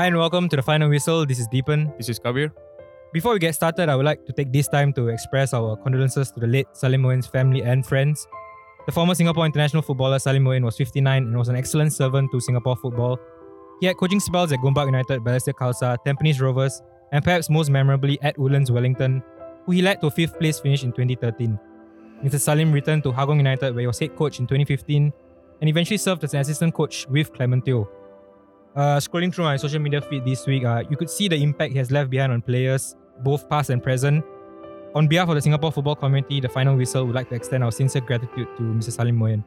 Hi and welcome to the final whistle. This is Deepan. This is Kabir. Before we get started, I would like to take this time to express our condolences to the late Salim Moin's family and friends. The former Singapore international footballer Salim Moin was 59 and was an excellent servant to Singapore football. He had coaching spells at Gombak United, Balestier Khalsa, Tampines Rovers, and perhaps most memorably at Woodlands Wellington, who he led to a fifth place finish in 2013. Mr. Salim returned to Hougang United where he was head coach in 2015 and eventually served as an assistant coach with Clement Teo. Uh, scrolling through my social media feed this week, uh, you could see the impact he has left behind on players, both past and present. On behalf of the Singapore football community, the final whistle would like to extend our sincere gratitude to Mr. Salim Moin.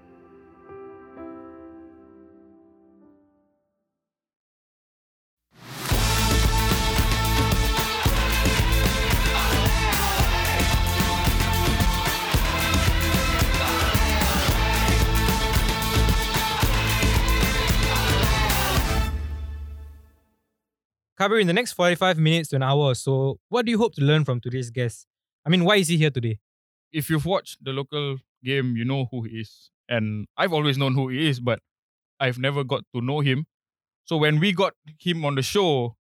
Kabir, in the next 45 minutes to an hour or so, what do you hope to learn from today's guest? I mean, why is he here today? If you've watched the local game, you know who he is. And I've always known who he is, but I've never got to know him. So when we got him on the show,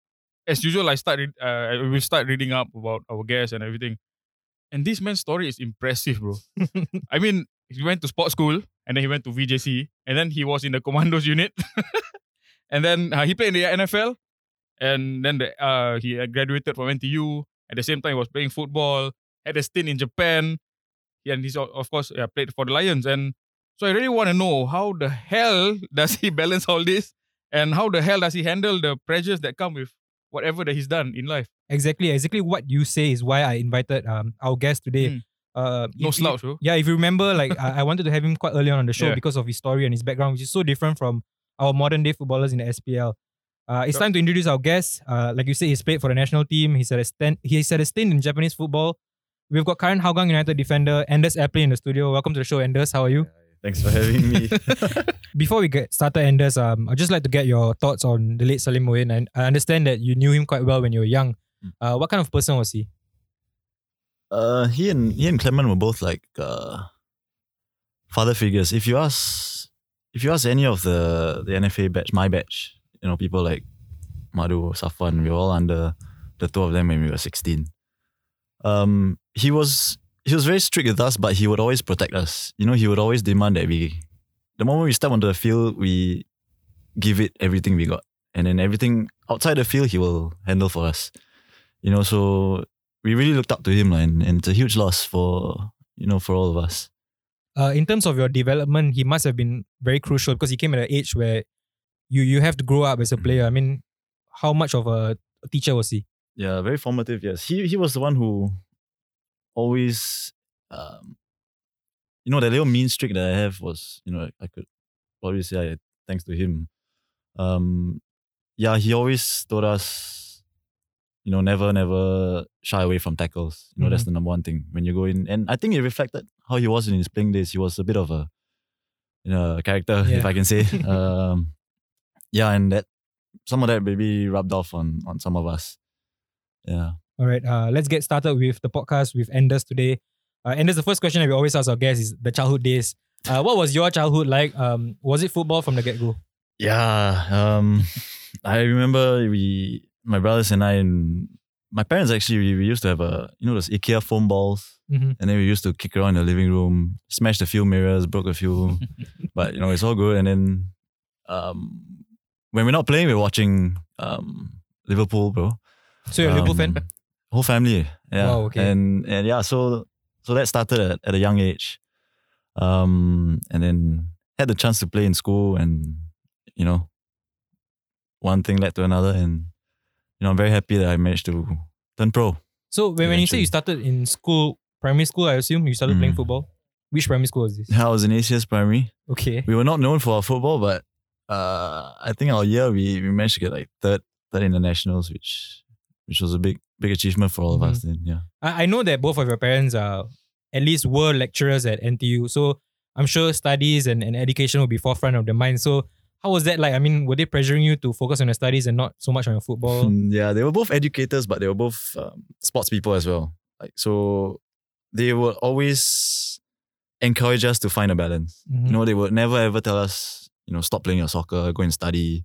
as usual, I started uh, we start reading up about our guests and everything. And this man's story is impressive, bro. I mean, he went to sports school and then he went to VJC and then he was in the commandos unit. and then uh, he played in the NFL and then the, uh, he graduated from NTU. At the same time, he was playing football. Had a stint in Japan, and he's of course yeah, played for the Lions. And so I really want to know how the hell does he balance all this, and how the hell does he handle the pressures that come with whatever that he's done in life. Exactly, exactly what you say is why I invited um our guest today. Mm. Uh, No if- slouch, bro. Yeah, if you remember, like I, I wanted to have him quite early on on the show Yeah. because of his story and his background, which is so different from our modern day footballers in the SPL. Uh, it's Sure. time to introduce our guest. Uh, like you said, he's played for the national team. He's had a stint. He's had a stint in Japanese football. We've got current Hougang United defender Anders Aplin in the studio. Welcome to the show, Anders. How are you? Thanks for having me. Before we get started, Anders, um, I'd just like to get your thoughts on the late Salim Moin. And I understand that you knew him quite well when you were young. Mm. Uh, what kind of person was he? uh, he and he and Clement were both like uh, father figures. If you ask, if you ask any of the the NFA batch, my batch, you know, people like Madhu, Safwan, we were all under the two of them when we were sixteen. Um, he was he was very strict with us, but he would always protect us. You know, he would always demand that we, the moment we step onto the field, we give it everything we got, and then everything outside the field, he will handle for us. You know, so we really looked up to him, and, and it's a huge loss for you know for all of us. uh, in terms of your development, he must have been very crucial because he came at an age where you you have to grow up as a player. I mean, how much of a teacher was he? Yeah, very formative. Yes, he he was the one who always, um, you know, the little mean streak that I have was, you know, I could probably say I, thanks to him. Um, yeah, he always told us, you know, never, never shy away from tackles. You know, that's the number one thing when you go in. And I think it reflected how he was in his playing days. He was a bit of a, you know, a character, if I can say. um, yeah, and that some of that maybe rubbed off on on some of us. Yeah. All right, uh, let's get started with the podcast with Anders today. Uh, Anders, the first question that we always ask our guests is the childhood days. Uh, what was your childhood like? Um, was it football from the get go? Yeah. Um, I remember we, my brothers and I, and my parents actually, we, we used to have a, you know, those IKEA foam balls. Mm-hmm. And then we used to kick around in the living room, smashed a few mirrors, broke a few, but you know, it's all good. And then, um, when we're not playing, we're watching, um, Liverpool, bro. So you're a Liverpool fan? Um, Whole family. Yeah. Wow, okay. And, and yeah, so, so that started at, at a young age. Um, and then had the chance to play in school and, you know, one thing led to another. And, you know, I'm very happy that I managed to turn pro. So when, when you say you started in school, primary school, I assume you started playing Mm. football. Which primary school was this? I was in ACS primary. Okay. We were not known for our football, but uh, I think our year we, we managed to get like third, third in the nationals, which which was a big big achievement for all of us. Then yeah, I, I know that both of your parents are at least were lecturers at NTU. So I'm sure studies and, and education will be forefront of the mind. So how was that like? I mean, were they pressuring you to focus on your studies and not so much on your football? Yeah, they were both educators, but they were both um, sports people as well. Like so, they would always encourage us to find a balance. Mhm. You know, they would never ever tell us, you know, stop playing your soccer, go and study.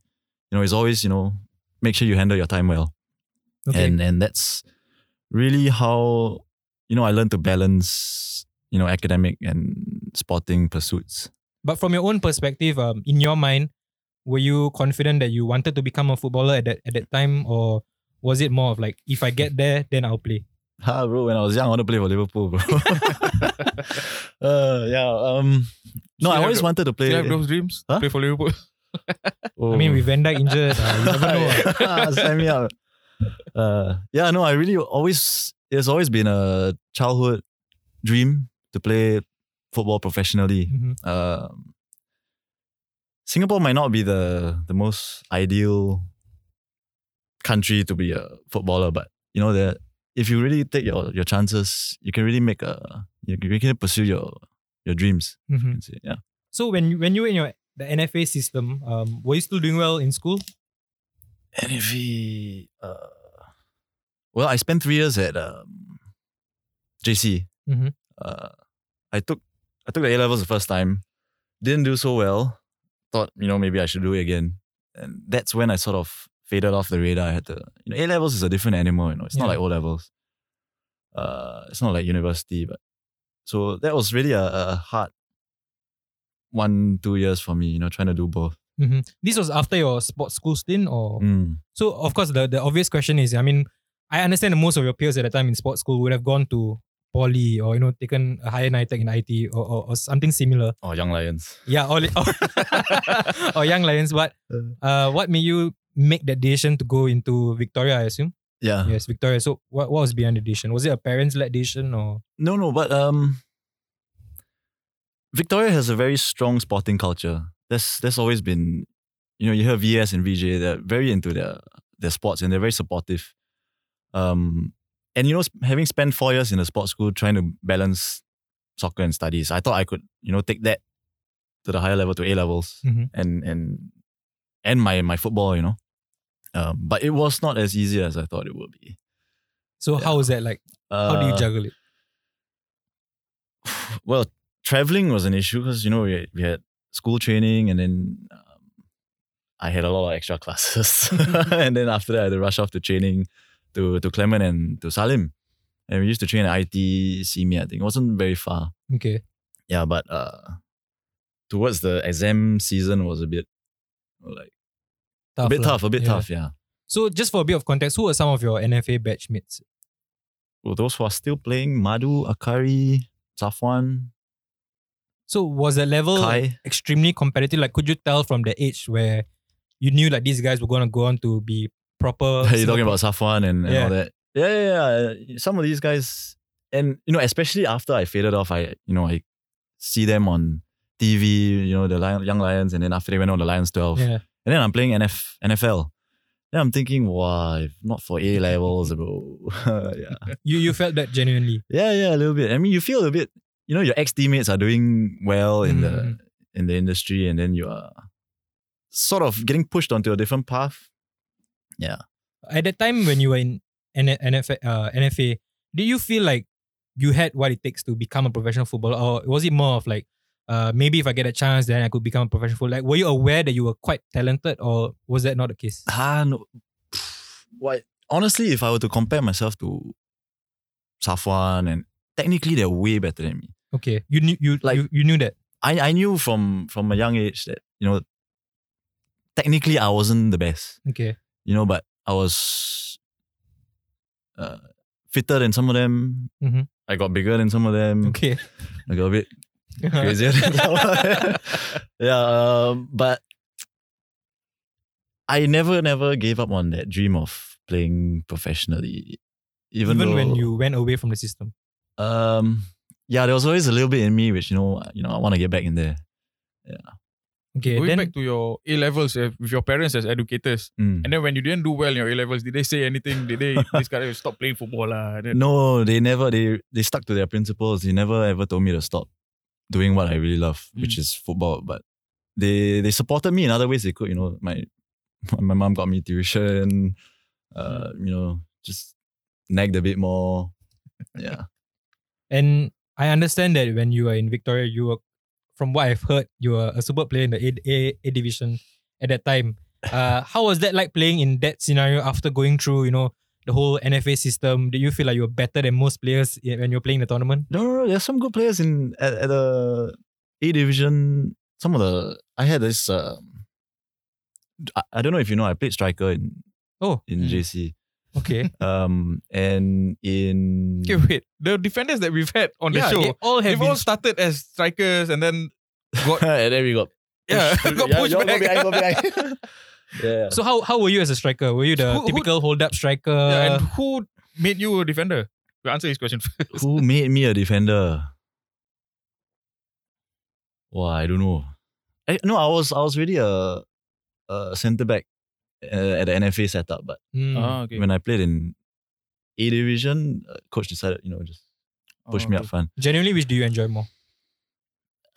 You know, it's always, you know, make sure you handle your time well. Okay. And and that's really how you know I learned to balance you know academic and sporting pursuits. But from your own perspective, um, in your mind, were you confident that you wanted to become a footballer at that at that time, or was it more of like if I get there, then I'll play? Ha, bro, when I was young, I want to play for Liverpool, bro. uh, yeah. Um, no, I always the- wanted to play. Still have those dreams? Huh? Play for Liverpool. Oh. I mean, with Van Dijk injured, uh, you never know. Sign me up. Uh, yeah, no, I really always it's always been a childhood dream to play football professionally. Mhm. Um, Singapore might not be the the most ideal country to be a footballer, but you know that if you really take your your chances, you can really make a you, you can pursue your your dreams. you Mhm. can say. Yeah. So when you, when you were in your the NFA system, um, were you still doing well in school? NFV. Uh, well, I spent three years at um, JC. Mhm. Uh, I took I took the A levels the first time. Didn't do so well. Thought you know maybe I should do it again, and that's when I sort of faded off the radar. I had to you know A levels is a different animal. You know, it's not like O levels. Uh, it's not like university, but so that was really a, a hard one two years for me. You know, trying to do both. hmm This was after your sports school stint, or Mm. so. Of course, the the obvious question is, I mean, I understand that most of your peers at the time in sports school would have gone to poly or you know taken a higher NITEC in IT or, or, or something similar. Oh, young lions. Yeah, or, or, or Young Lions. But uh, what made you make that decision to go into Victoria? I assume. Yeah. Yes, Victoria. So what, what was behind the decision? Was it a parents led decision or? No, no, but um, Victoria has a very strong sporting culture. That's that's always been, you know, you hear VS and VJ. They're very into their their sports and they're very supportive. Um, and you know, having spent four years in a sports school trying to balance soccer and studies, I thought I could, you know, take that to the higher level to A levels Mhm. and and and my my football, you know. Um, but it was not as easy as I thought it would be. So how was that like? How do you Uh, juggle it? well, traveling was an issue because you know we had, we had school training and then um, I had a lot of extra classes, and then after that I had to rush off to training to to Clement and to Salim, and we used to train at IT CME. I think it wasn't very far. Okay. Yeah, but uh, towards the exam season was a bit like a bit lah. tough, a bit Yeah. tough. Yeah. So just for a bit of context, who were some of your NFA batchmates? Well, those who are still playing Madhu, Akari, Safwan, So was the level Kai. extremely competitive? Like, could you tell from the age where you knew like these guys were gonna go on to be proper? You're talking about Safwan and, and Yeah. all that. Yeah, yeah, yeah. Uh, some of these guys, and you know, especially after I faded off, I you know I see them on TV. You know, the Lion, Young Lions, and then after they went on the Lions Twelve, Yeah. And then I'm playing NF, NFL. Then I'm thinking, wow, if not for A levels, bro. yeah, You you felt that genuinely. yeah, yeah, a little bit. I mean, you feel a bit. You know, your ex teammates are doing well in the Mhm. in the industry, and then you are sort of getting pushed onto a different path. Yeah. At the time when you were in N- NFA, uh, NFA, did you feel like you had what it takes to become a professional footballer, or was it more of like, uh, maybe if I get a chance, then I could become a professional footballer? Like, were you aware that you were quite talented, or was that not the case? Ah, no. What? Honestly, if I were to compare myself to Safwan, and technically they're way better than me. Okay, you knew you Like- you, you knew that. I, I knew from from a young age that you know, technically I wasn't the best. Okay, You know, but I was uh, fitter than some of them. Mhm. I got bigger than some of them. okay. I got a bit crazier than some of yeah, um, but I never, never gave up on that dream of playing professionally. Even, Even, when you went away from the system. um, yeah, there was always a little bit in me which you know, you know, I want to get back in there. Yeah. Okay, Going then back to your A levels eh, with your parents as educators, Mm. and then when you didn't do well in your A levels, did they say anything? Did they this guy stop playing football lah? No, they never. They they stuck to their principles. They never ever told me to stop doing what I really love, which Mm. is football. But they they supported me in other ways they could. You know, my my mom got me tuition. Uh, you know, just nagged a bit more. Yeah. And I understand that when you were in Victoria, you were, from what I've heard, you were a super player in the A, A, A division at that time. Uh, how was that like playing in that scenario after going through, you know, the whole NFA system? Did you feel like you were better than most players when you're playing the tournament? No, no, no, there's some good players in at, at the A division. Some of the I had this. Um, I, I don't know if you know. I played striker in Oh, in Mm. JC. okay. Um, and in Okay, wait. The defenders that we've had on the show, they all have all started as strikers and then got and then we got yeah, got yeah, pushed back. Go behind, go behind. Yeah. So how how were you as a striker? Were you the Who- who- typical hold up striker? Yeah, and who made you a defender? We answer his question first. Who made me a defender? Well, I don't know. I, no, I was I was really a, a centre back uh, at the NFA setup, but Hmm. Ah, okay. when I played in A division, uh, coach decided you know just push Oh, me okay. up front. Genuinely, which do you enjoy more?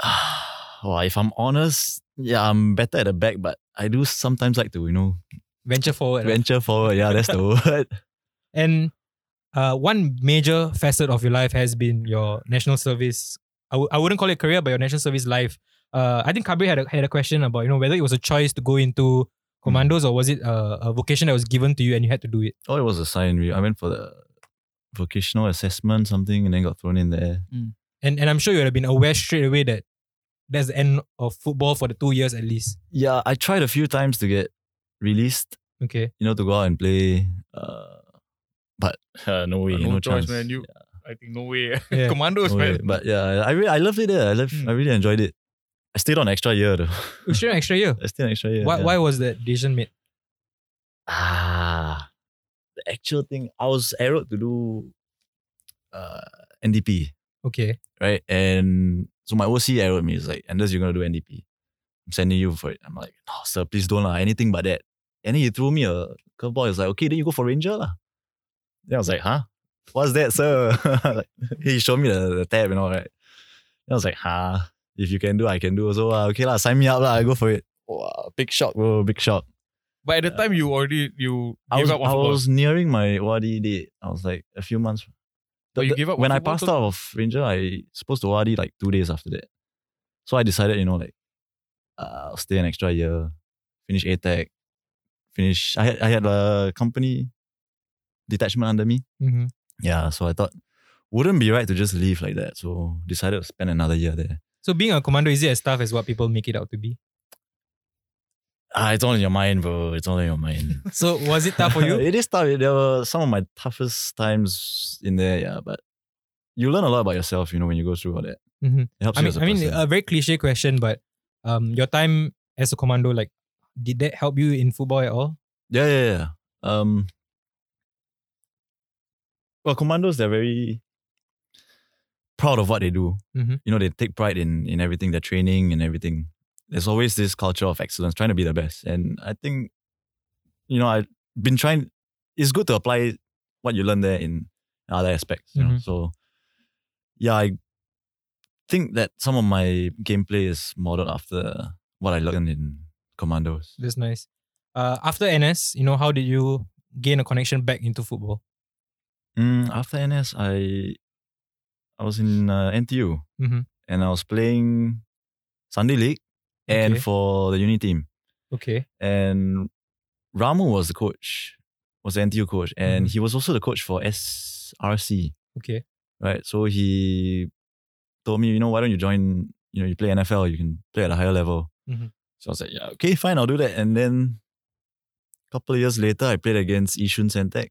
well, if I'm honest, yeah, I'm better at the back, but I do sometimes like to you know Venture forward. right? venture forward. Yeah, that's the word. And uh, one major facet of your life has been your national service. I w- I wouldn't call it career, but your national service life. Uh, I think Kabir had a, had a question about you know whether it was a choice to go into commandos or was it a, a vocation that was given to you and you had to do it. Oh, it was a sign. I went for the vocational assessment, something, and then got thrown in there. And and I'm sure you would have been aware straight away that that's the end of football for the two years at least. Yeah, I tried a few times to get released, Okay. you know, to go out and play. Uh, but uh, no way, Uh, no, no choice, chance. man. You, I think no way. Yeah. Commandos, No way. man. But yeah, I really, I loved it there. I love, Hmm. I really enjoyed it. I stayed on extra year though. You straight an extra year. I stayed on extra year. Why yeah. why was that decision made? Ah, the actual thing. I was arrowed to do uh, NDP, Okay. right? And so my OC arrowed me. It's like, unless you're gonna do NDP, I'm sending you for it. I'm like, no, sir, please don't lah. Anything but that. And then he threw me a curveball. He's like, okay, then you go for Ranger lah. Then I was like, huh? What's that, sir? like, he showed me the, the tab and all right. Then I was like, huh? If you can do, I can do. So uh, okay lah, sign me up lah. I go for it. Wow, big shock, bro. Big shock. But at the time, you already you I gave was, up I football. was nearing my ORD date. I was like a few months. But you The- gave up when I passed out of Ranger. I supposed to ORD like two days after that. So I decided, you know, like uh, I'll stay an extra year, finish ATEC, finish. I had I had a company detachment under me. Mm-hmm. Yeah, so I thought wouldn't be right to just leave like that. So decided to spend another year there. So being a commando is it as tough as what people make it out to be? Ah, it's all in your mind, bro. It's all in your mind. So was it tough for you? it is tough. There were some of my toughest times in there, yeah. But you learn a lot about yourself, you know, when you go through all that. Mhm. It helps I you mean, I mean, person. a very cliche question, but um, your time as a commando, like, did that help you in football at all? yeah, yeah, yeah. Um, well, commandos, they're very proud of what they do. Mhm. You know, they take pride in in everything, their training and everything. There's always this culture of excellence, trying to be the best. And I think, you know, I've been trying. It's good to apply what you learn there in other aspects. You know, Mhm. so yeah, I think that some of my gameplay is modeled after what I learned in commandos. That's nice. Uh, after NS, you know, how did you gain a connection back into football? Mm, after NS, I I was in uh, NTU Mhm. and I was playing Sunday League and Okay. for the uni team. Okay. And Ramu was the coach, was the NTU coach, and Mhm. he was also the coach for SRC, Okay. right? So he told me, you know, why don't you join? You know, you play NFL, you can play at a higher level. Mhm. So I was like, yeah, okay, fine, I'll do that. And then a couple of years later, I played against Yishun Sentek.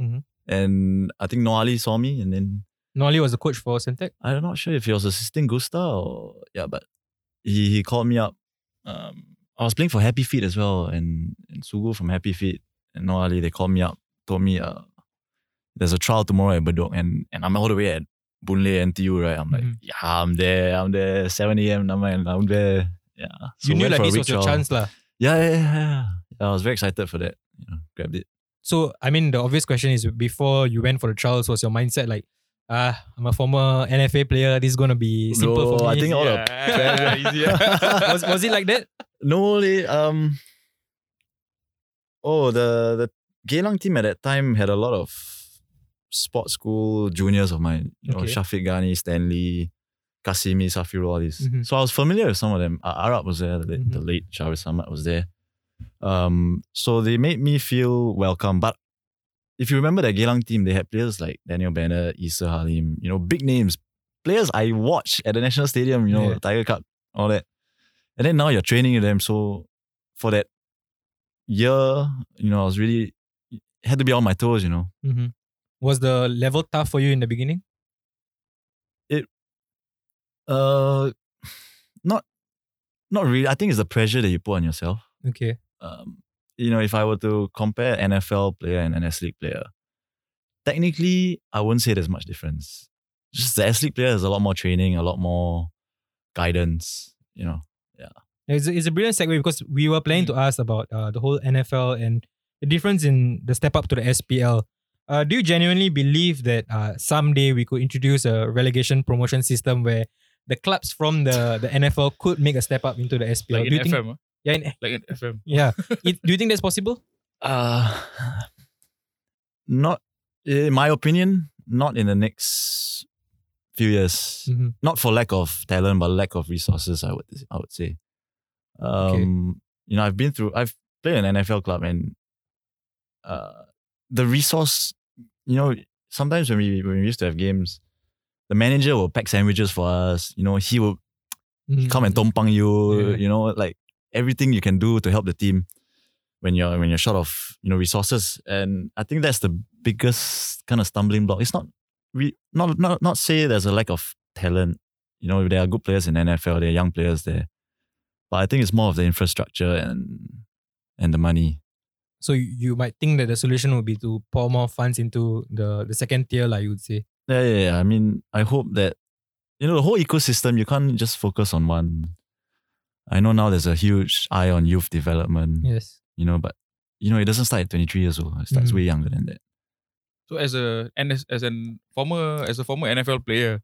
Mhm. And I think Noor Ali saw me and then Nolly was the coach for Sentek. I'm not sure if he was assisting Gusta or yeah, but he, he called me up. Um, I was playing for Happy Feet as well, and, and Sugu from Happy Feet and Noor Ali, they called me up, told me uh, there's a trial tomorrow at Bedok, and and I'm all the way at Boon Lay NTU, right? I'm like, Mhm. yeah, I'm there, I'm there, 7 a.m. I'm, I'm there. Yeah. So you knew like this was your chance, lah. Yeah, yeah, yeah, yeah. Yeah, I was very excited for that. You know, grabbed it. So I mean, the obvious question is: before you went for the trials, was your mindset like, ah, I'm a former NFA player. This is gonna be simple Bro, for me. I think all the Yeah, easier. was was it like that? No, leh, um. Oh, the the Geylang team at that time had a lot of sports school juniors of mine. You know, Shafiq Ghani, Stanley, Kasimi, Safiru, all these. Mhm. So I was familiar with some of them. Uh, Arab was there, the, late- the late Shahriz Samad was there. Um, so they made me feel welcome. But if you remember that Geylang team, they had players like Daniel Bennett, Isa Halim, you know, big names, players I watched at the National Stadium, you know, Yeah. Tiger Cup, all that. And then now you're training them. So for that year, you know, I was really had to be on my toes, you know. hmm Was the level tough for you in the beginning? It, uh, not, not really. I think it's the pressure that you put on yourself. Okay. um, you know, if I were to compare NFL player and an S League player, technically, I wouldn't say there's much difference. Just the S League player has a lot more training, a lot more guidance, you know. It's a, it's a brilliant segue because we were planning to ask about uh, the whole NFL and the difference in the step up to the SPL. Uh, do you genuinely believe that uh, someday we could introduce a relegation promotion system where the clubs from the, the NFL could make a step up into the SPL? Like do you in think, FM, huh? Yeah, in, like in FM. yeah. It, do you think that's possible? Uh, not, in my opinion, not in the next few years. Mhm. Not for lack of talent, but lack of resources. I would, I would say. Um, you know, I've been through. I've played in an NFL club, and uh, the resource. You know, sometimes when we when we used to have games, the manager will pack sandwiches for us. You know, he will Mhm. come and tompang you. Yeah. You know, like everything you can do to help the team when you're when you're short of you know resources. And I think that's the biggest kind of stumbling block. It's not we not not not say there's a lack of talent. You know, there are good players in NFL, there are young players there. But I think it's more of the infrastructure and and the money. So you, you might think that the solution would be to pour more funds into the, the second tier, like you would say. Yeah, yeah, yeah. I mean, I hope that you know the whole ecosystem. You can't just focus on one. I know now there's a huge eye on youth development. Yes. You know, but you know it doesn't start at 23 years old. It starts Mhm. way younger than that. So as a and as, as an former as a former NFL player,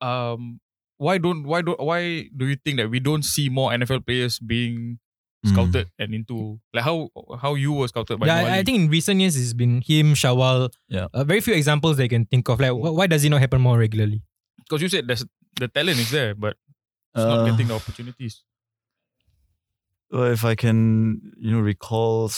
um, why don't why don't why do you think that we don't see more NFL players being Mm. scouted and into like how how you were scouted by yeah, I, I think in recent years it's been him, Shawal. Yeah. Uh, very few examples they can think of. Like, wh- why does it not happen more regularly? because you said there's the talent is there, but it's not Uh, getting the opportunities. Well, if I can, you know, recall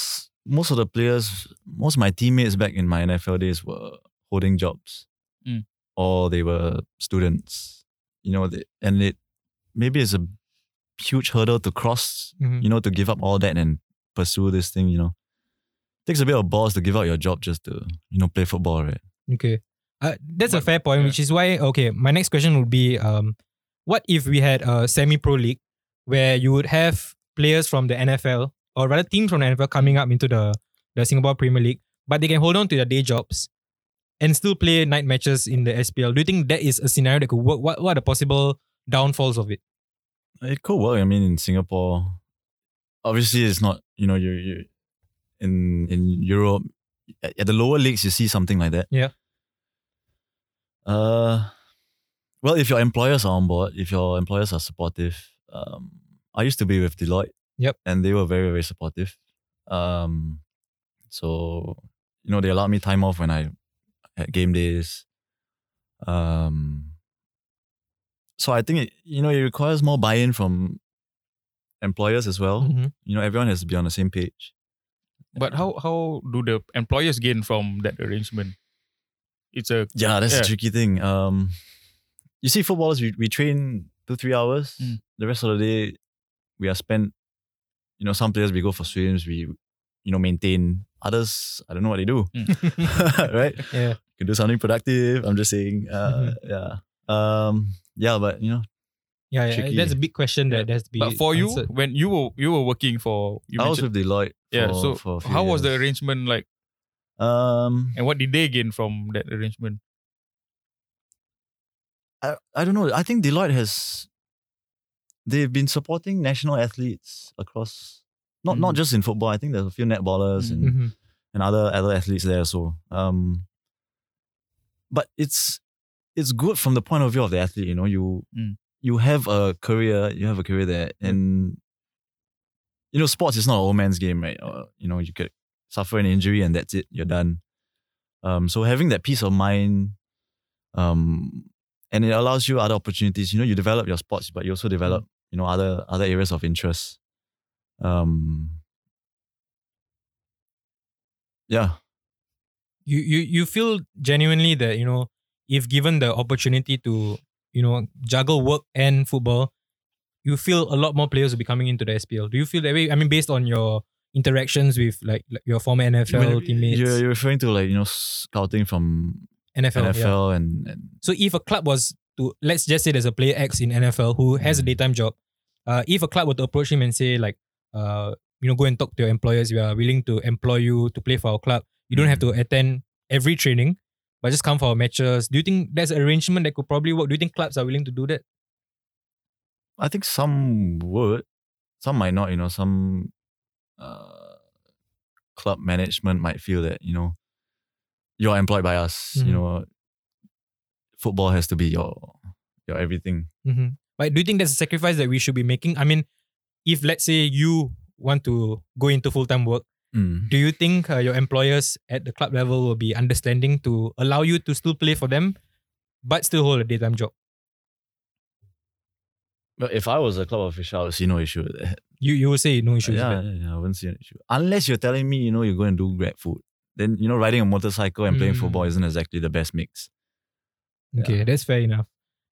most of the players, most of my teammates back in my NFL days were holding jobs, Mm. or they were students. You know, they, and it maybe it's a huge hurdle to cross. Mhm. You know, to give up all that and pursue this thing. You know, takes a bit of balls to give up your job just to you know play football, right? Okay. Uh, that's a fair point, yeah. which is why, okay, my next question would be um, what if we had a semi pro league where you would have players from the NFL, or rather teams from the NFL coming up into the, the Singapore Premier League, but they can hold on to their day jobs and still play night matches in the SPL? Do you think that is a scenario that could work? What, what are the possible downfalls of it? It could work. I mean, in Singapore, obviously, it's not. You know, you you in in Europe at the lower leagues, you see something like that. Yeah. Uh, well, if your employers are on board, if your employers are supportive, um, I used to be with Deloitte. Yep. And they were very very supportive. Um, so you know they allowed me time off when I had game days. Um, so I think it, you know it requires more buy-in from employers as well. Mhm. You know, everyone has to be on the same page. But how how do the employers gain from that arrangement? It's a Yeah, that's Yeah. a tricky thing. Um, you see, footballers we, we train two three hours. Mm. The rest of the day, we are spent. You know, some players we go for swims. We, you know, maintain. Others, I don't know what they do. right? Yeah. Could do something productive. I'm just saying. Uh, Yeah. Um. Yeah, but you know, Yeah, yeah that's a big question that has to be. but for you when you were you were working for you I was mentioned- with Deloitte. For, yeah. So for a few how was the arrangement like, Um. and what did they gain from that arrangement? I, I don't know. I think Deloitte has they've been supporting national athletes across not not Mm. just in football. I think there's a few netballers and, Mhm. and other other athletes there so um but it's it's good from the point of view of the athlete, you know, you Mm. you have a career, you have a career there and you know, sports is not an old man's game, right? Or, you know, you could suffer an injury and that's it, you're done. Um, so having that peace of mind, um, and it allows you other opportunities. You know, you develop your sports, but you also develop, you know, other other areas of interest. Um, yeah, You you you feel genuinely that you know if given the opportunity to you know juggle work and football, you feel a lot more players will be coming into the SPL. Do you feel that way? I mean, based on your interactions with like, like your former NFL teammates, You're, you're referring to like you know scouting from NFL. yeah. And, and So if a club was to let's just say there's a player X in NFL who has a Mm. daytime job, uh, if a club were to approach him and say like, uh, you know, go and talk to your employers, we are willing to employ you to play for our club. You don't have to attend every training, but just come for our matches. Do you think that's an arrangement that could probably work? Do you think clubs are willing to do that? I think some would, some might not. You know, some uh, club management might feel that you know you're employed by us. Mhm. You know, football has to be your your everything. Mm-hmm. But do you think that's a sacrifice that we should be making? I mean, if let's say you want to go into full time work, Mm. do you think uh, your employers at the club level will be understanding to allow you to still play for them, but still hold a daytime job? But if I was a club official, I would see no issue with that. You you will say no issues. yeah, yeah, yeah, I wouldn't see an issue. Unless you're telling me, you know, you're going to do grab food. Then, you know, riding a motorcycle and playing Mm. football isn't exactly the best mix. Okay, that's fair enough.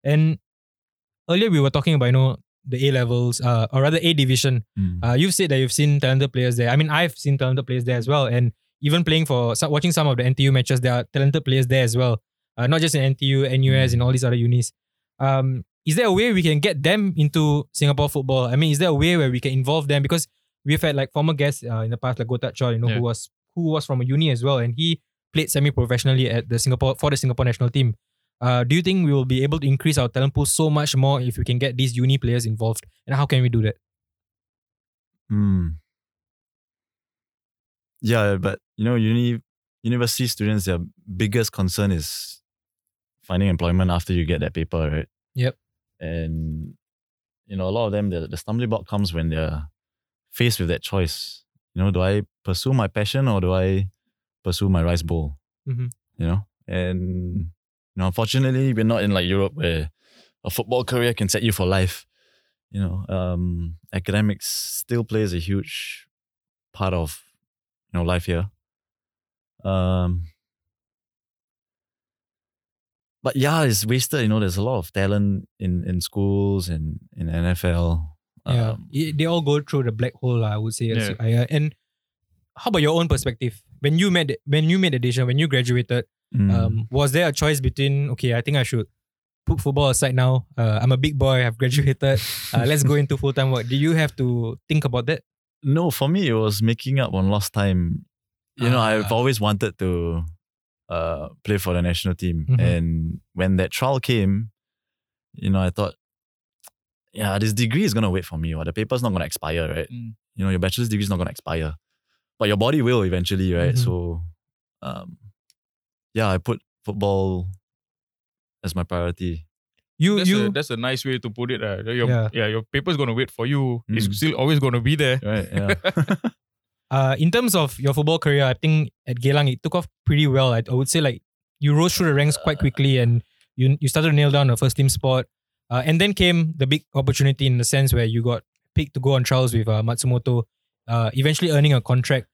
And earlier we were talking about you know the A levels, uh, or rather A division. Mm. Uh, you've said that you've seen talented players there. I mean, I've seen talented players there as well, and even playing for watching some of the NTU matches, there are talented players there as well. Uh, not just in NTU, NUS, and all these other unis. Um, is there a way we can get them into Singapore football? I mean, is there a way where we can involve them? Because we've had like former guests uh, in the past, like Gotat Choi, you know, Yeah. who was who was from a uni as well, and he played semi-professionally at the Singapore for the Singapore national team. Uh, do you think we will be able to increase our talent pool so much more if we can get these uni players involved? And how can we do that? Mm. Yeah, but you know, uni university students, their biggest concern is finding employment after you get that paper, right? Yep. And you know, a lot of them, the, the stumbling block comes when they're faced with that choice. You know, do I pursue my passion or do I pursue my rice bowl? Mhm. You know, and you know, unfortunately, we're not in like Europe where a football career can set you for life. You know, um, academics still plays a huge part of you know life here. Um, but yeah, it's wasted. You know, there's a lot of talent in in schools and in NFL. Yeah, Um, they all go through the black hole. I would say. as Yeah. I- uh, and how about your own perspective? When you made when you made the decision, when you graduated, mm. um, was there a choice between okay, I think I should put football aside now. Uh, I'm a big boy. I've graduated. Uh, let's go into full time work. Do you have to think about that? No, for me, it was making up on lost time. You know, I've Ah. always wanted to uh, play for the national team. Mhm. And when that trial came, you know, I thought, yeah, this degree is going to wait for me, or the paper's not going to expire, right? Mm. You know, your bachelor's degree is not going to expire, but your body will eventually, right? Mhm. So, um, yeah, I put football as my priority. You That's, you a, that's a nice way to put it. Uh. Your, Yeah. yeah. your paper's gonna wait for you. It's Mm. still always gonna be there. Right? Yeah. uh, in terms of your football career, I think at Geylang it took off pretty well. I, I would say like you rose through the ranks quite quickly and you you started to nail down a first team spot. Uh, and then came the big opportunity in the sense where you got picked to go on trials with uh, Matsumoto, uh, eventually earning a contract.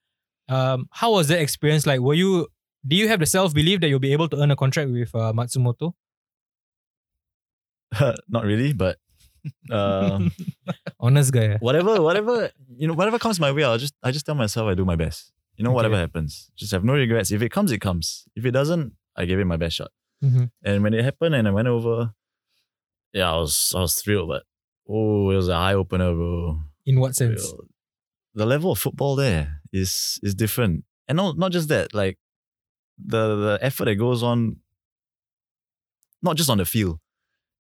Um, how was that experience like? Were you do you have the self belief that you'll be able to earn a contract with uh, Matsumoto? not really, but uh, Honest guy. eh? whatever, whatever, you know, whatever comes my way, I'll just, I just tell myself I do my best. You know, whatever happens, just have no regrets. If it comes, it comes. If it doesn't, I gave it my best shot. Mhm. And when it happened and I went over, yeah, I was, I was thrilled. But oh, it was an eye opener, bro. In what sense? The level of football there is is different, and not not just that, like the the effort that goes on, not just on the field,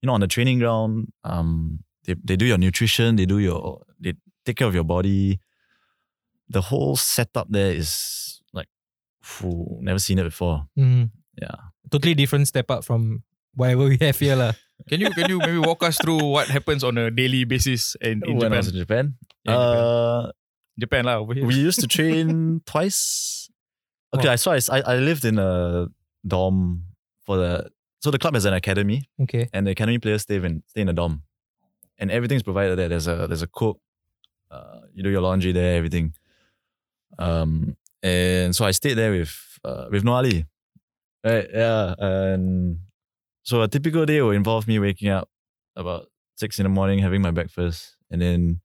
you know, on the training ground. Um, they they do your nutrition, they do your they take care of your body. The whole setup there is like, phew, never seen it before. Mhm. Yeah. Totally different step up from whatever we have here. lah. Can you can you maybe walk us through what happens on a daily basis in, in when Japan? I was in Japan, Yeah, in Japan. uh, Japan lah over here. we used to train twice. Okay, Oh. I saw. I, I lived in a dorm for the. So the club has an academy, Okay. and the academy players stay in stay in a dorm, and everything's provided there. There's a there's a cook. Uh, you do your laundry there, everything. Um, and so I stayed there with uh, with Noor Ali. Right, yeah, and so a typical day will involve me waking up about six in the morning, having my breakfast, and then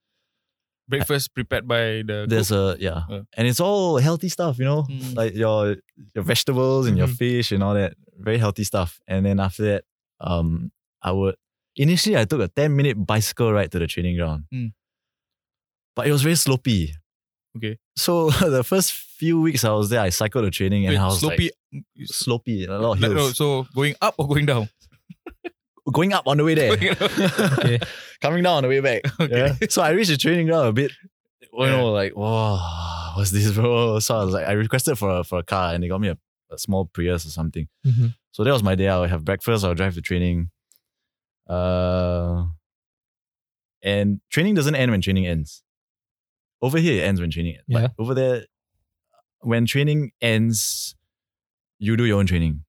Breakfast prepared by the there's cook. a yeah, Uh. and it's all healthy stuff, you know, Mm. like your your vegetables and your Mhm. fish and all that, very healthy stuff. And then after that, um, I would initially I took a ten minute bicycle ride to the training ground, Mm. but it was very slopey. Okay. So the first few weeks I was there, I cycled the training and I was sloppy. like slopey, a lot of hills. no, so going up or going down? Going up on the way there, Okay. coming down on the way back. Okay. Yeah. So I reached the training ground a bit, you Yeah. know, like, whoa, what's this, bro? So I was like, I requested for a, for a car and they got me a, a small Prius or something. Mhm. So that was my day. I would have breakfast, I would drive to training. Uh, and training doesn't end when training ends. Over here, it ends when training ends. Yeah. But over there, when training ends, you do your own training.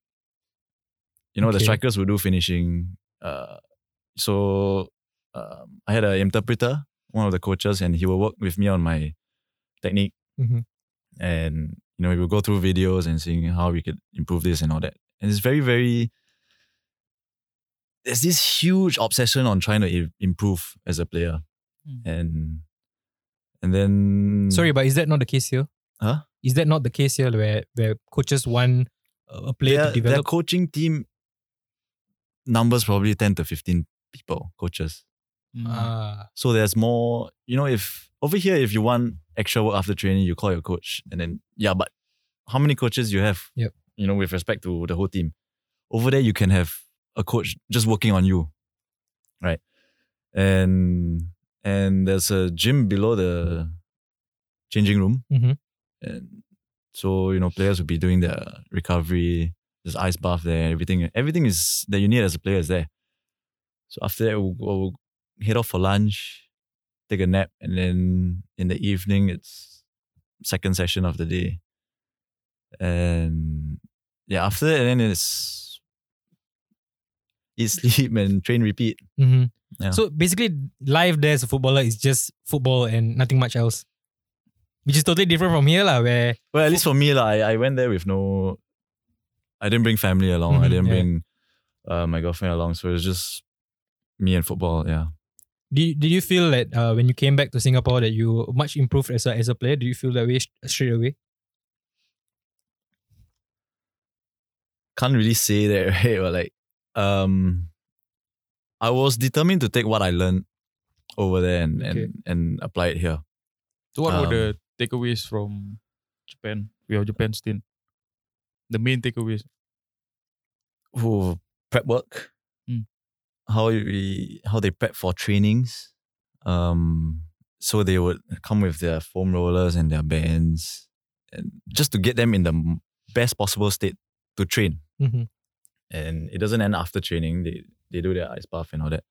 You know, the strikers will do finishing. Uh, so um, I had an interpreter, one of the coaches, and he will work with me on my technique. Mhm. And you know, we will go through videos and seeing how we could improve this and all that. And it's very, very. There's this huge obsession on trying to improve as a player, Mm. and and then Sorry, but is that not the case here? Huh? Is that not the case here where where coaches want a a player their, to their coaching team numbers probably ten to fifteen people, coaches. Mm. Ah, So there's more, you know, if over here, if you want extra work after training, you call your coach. And then, yeah, but how many coaches you have? Yep. You know, with respect to the whole team. Over there, you can have a coach just working on you. Right. And and there's a gym below the changing room. Mhm. And so, you know, players will be doing the recovery, there's ice bath there, everything. Everything is that you need as a player is there. So after that, we'll, we'll head off for lunch, take a nap, and then in the evening it's second session of the day. And yeah, after that, then it's eat, sleep, and train, repeat. mhm. Yeah. So basically, life there as a footballer is just football and nothing much else, which is totally different from here, lah. Where Well, at least for me, lah, I, I went there with no. I didn't bring family along. I Mhm, didn't yeah. bring uh, my girlfriend along. So it was just me and football. Yeah. did you, did you feel that uh, when you came back to Singapore that you much improved as a as a player? Do you feel that way sh- straight away? can't really say that, right? But like, um, I was determined to take what I learned over there and Okay. and, and apply it here. So what Um, were the takeaways from Japan? Your Japan stint. The main takeaways. Ooh, prep work, Mm. how we how they prep for trainings. Um, so they would come with their foam rollers and their bands, and just to get them in the best possible state to train. Mhm. and it doesn't end after training. They they do their ice bath and all that.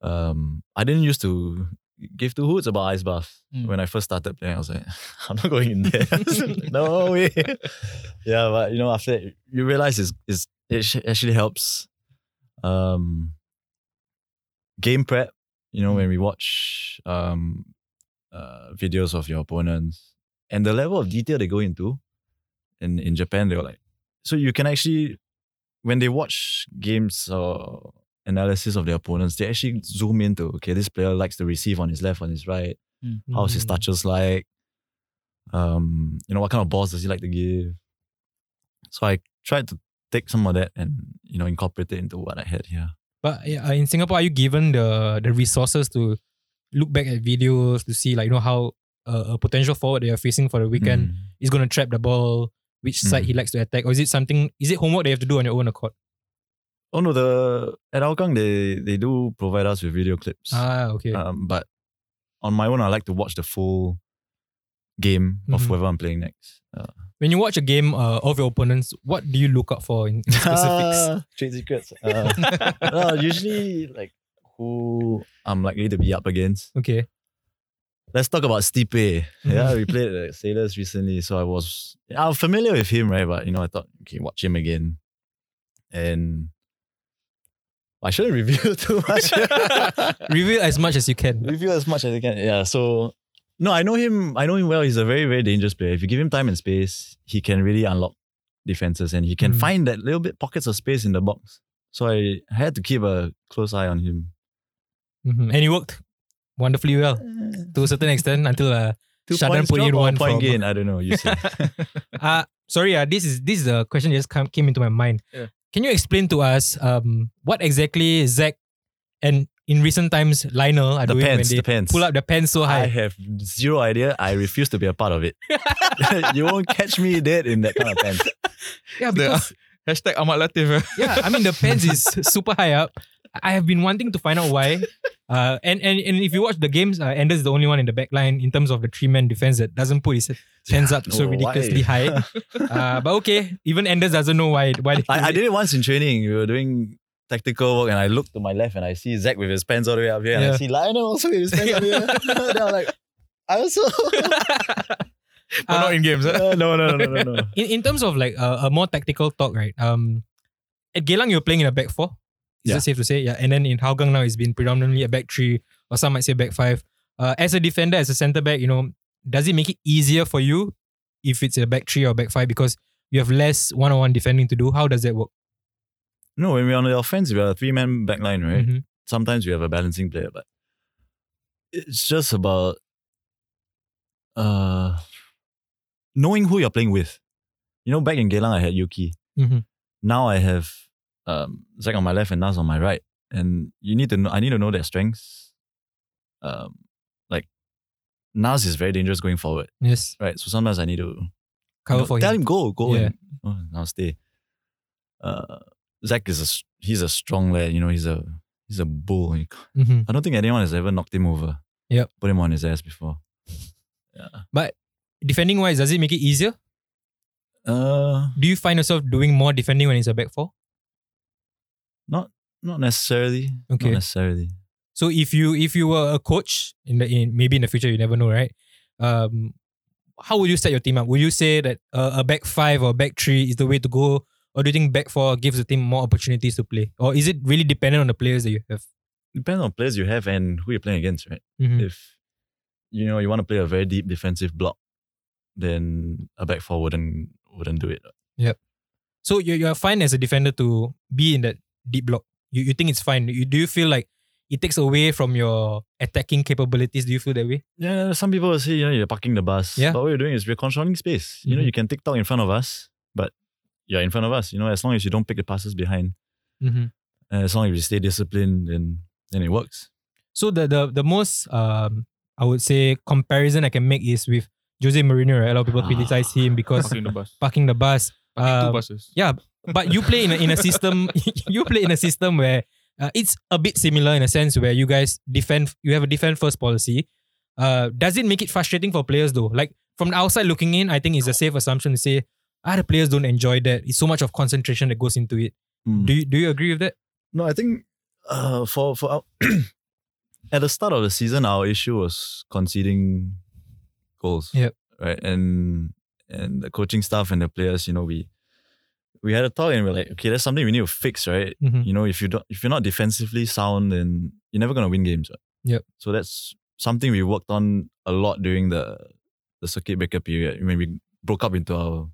Um, I didn't used to give two hoots about ice bath Mm. when I first started playing. I was like, I'm not going in there. no way. yeah, but you know, after that, you realize it's, it's it sh- actually helps. Um, game prep. You know, when we watch um, uh, videos of your opponents and the level of detail they go into. In in Japan, they were like, so you can actually when they watch games or analysis of their opponents, they actually zoom into okay, this player likes to receive on his left, on his right. How's his Mm. touches like? Um, you know, what kind of balls does he like to give? So I tried to take some of that and you know incorporate it into what I had here. But yeah, uh, in Singapore, are you given the the resources to look back at videos to see like you know how uh, a potential forward they are facing for the weekend Mm. is going to trap the ball, which side Mm. he likes to attack, or is it something? Is it homework they have to do on your own accord? Oh no, the at Hougang they they do provide us with video clips. Ah, okay. Um, but on my own, I like to watch the full game of Mhm. whoever I'm playing next. Uh, when you watch a game uh, of your opponents, what do you look out for in, in specifics? Ah, trade secrets. Uh, no, usually like who I'm likely to be up against. okay. Let's talk about Stipe. Yeah, we played at Sailors recently, so I was I'm familiar with him, right? But you know, I thought okay, watch him again, and I shouldn't reveal too much. Reveal as much as you can. reveal as much as I can. Yeah. So No, I know him. I know him well. He's a very, very dangerous player. If you give him time and space, he can really unlock defenses and he can Mm. find that little bit pockets of space in the box. So I had to keep a close eye on him. Mhm. And it worked wonderfully well to a certain extent until uh, Two Shadan put in one point from- gain. I don't know. You see. uh sorry, uh, this is this is a question that just come, came into my mind. Yeah. Can you explain to us um what exactly Zach and in recent times Lionel are the doing pants. when they The pants. pull up the pants so high? I have zero idea. I refuse to be a part of it. you won't catch me dead in that kind of pants. yeah, The- because Hashtag Ahmad Latif. eh? yeah, I mean the pants is super high up. I have been wanting to find out why. Uh, and, and and if you watch the games, uh, Anders is the only one in the back line in terms of the three man defense that doesn't put his hands up so Oh, ridiculously high. Uh, but okay, even Anders doesn't know why why. I, I did it once in training. We were doing tactical work and I look to my left and I see Zach with his pants all the way up here and Yeah. I see Lionel also with his pants all the way up. then I'm like, I also. But not in games. eh? Uh, no, no, no, no, no, no. in, in terms of like a, a more tactical talk, right? Um, at Geylang you're playing in a back four. Is Yeah. that safe to say? Yeah. And then in Hougang now it's been predominantly a back three, or some might say back five. Uh, as a defender, as a centre back, you know, does it make it easier for you if it's a back three or back five because you have less one on one defending to do? How does that work? No, when we're on the offense, we're a three man back line, right? Mhm. Sometimes we have a balancing player, but it's just about uh knowing who you're playing with. You know, back in Geylang, I had Yuki. Mhm. Now I have um, Zach on my left and Nas on my right, and you need to know. I need to know their strengths. Um, like Nas is very dangerous going forward, Yes. right? So sometimes I need to Cover know, for tell him. him go, go, Yeah. and oh, now stay. Uh, Zach is a he's a strong lad. You know, he's a he's a bull. Mhm. I don't think anyone has ever knocked him over. Yep. Put him on his ass before. Yeah. But defending wise, does it make it easier? Uh, Do you find yourself doing more defending when it's a back four? Not not necessarily. Okay. Not necessarily. So if you if you were a coach in the in maybe in the future you never know right, um, how would you set your team up? Would you say that uh, a back five or back three is the way to go, or do you think back four gives the team more opportunities to play, or is it really dependent on the players that you have? Depends on players you have and who you're playing against, right? Mhm. If you know you want to play a very deep defensive block, then a back four wouldn't wouldn't do it. Yep. So you're you're fine as a defender to be in that deep block. You you think it's fine? You, do you feel like it takes away from your attacking capabilities? Do you feel that way? Yeah, some people will say, you know, you're parking the bus. Yeah. But what you're doing is we're controlling space. You know, Mhm. you can tiki-taka in front of us, but you're in front of us. You know, as long as you don't pick the passes behind, Mm-hmm. and as long as you stay disciplined, then then it works. So the the the most um I would say comparison I can make is with Jose Mourinho. Right? A lot of people Ah. criticize him because Parking the bus. parking the bus. Parking two Um, buses. Yeah, but you play in a, in a system. you play in a system where uh, it's a bit similar in a sense where you guys defend. You have a defend first policy. Uh, does it make it frustrating for players though? Like from the outside looking in, I think it's a safe assumption to say ah the players don't enjoy that. It's so much of concentration that goes into it. Mm. Do you do you agree with that? No, I think uh, for for our at the start of the season, our issue was conceding goals. Yep. Right, and and the coaching staff and the players, you know, we we had a talk and we're like, okay, that's something we need to fix, right? Mhm. You know, if you don't, if you're not defensively sound, then you're never gonna win games. Right? Yep. So that's something we worked on a lot during the the circuit breaker period when we broke up into our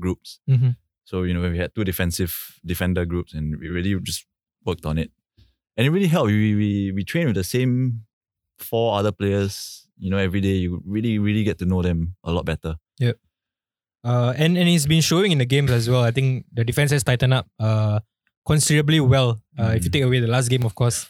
groups. Mhm. So you know, when we had two defensive defender groups, and we really just worked on it, and it really helped. We we we trained with the same four other players. You know, every day you really really get to know them a lot better. Uh, and and it's been showing in the games as well. I think the defense has tightened up uh considerably well. Uh, If you Mm. take away the last game, of course,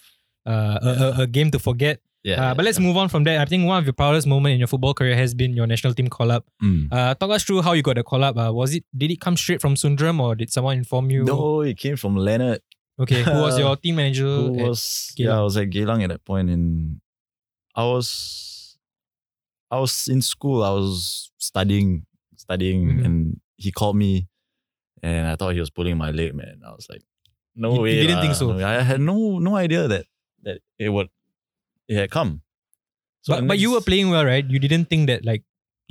uh, a, a, a game to forget. Yeah. Uh, but let's move on from that. I think one of your proudest moment in your football career has been your national team call up. Mm. Uh, talk us through how you got the call up. Uh, was it did it come straight from Sundram or did someone inform you? No, it came from Leonard. Okay, who was your team manager? who was Geylang? yeah, I was at Geylang at that point and I was I was in school, I was studying, studying Mhm. and he called me and I thought he was pulling my leg, man. I was like, no You- way. you didn't lah. think so? No, I had no no idea that that it would it had come. So but the but you were playing well, right? You didn't think that like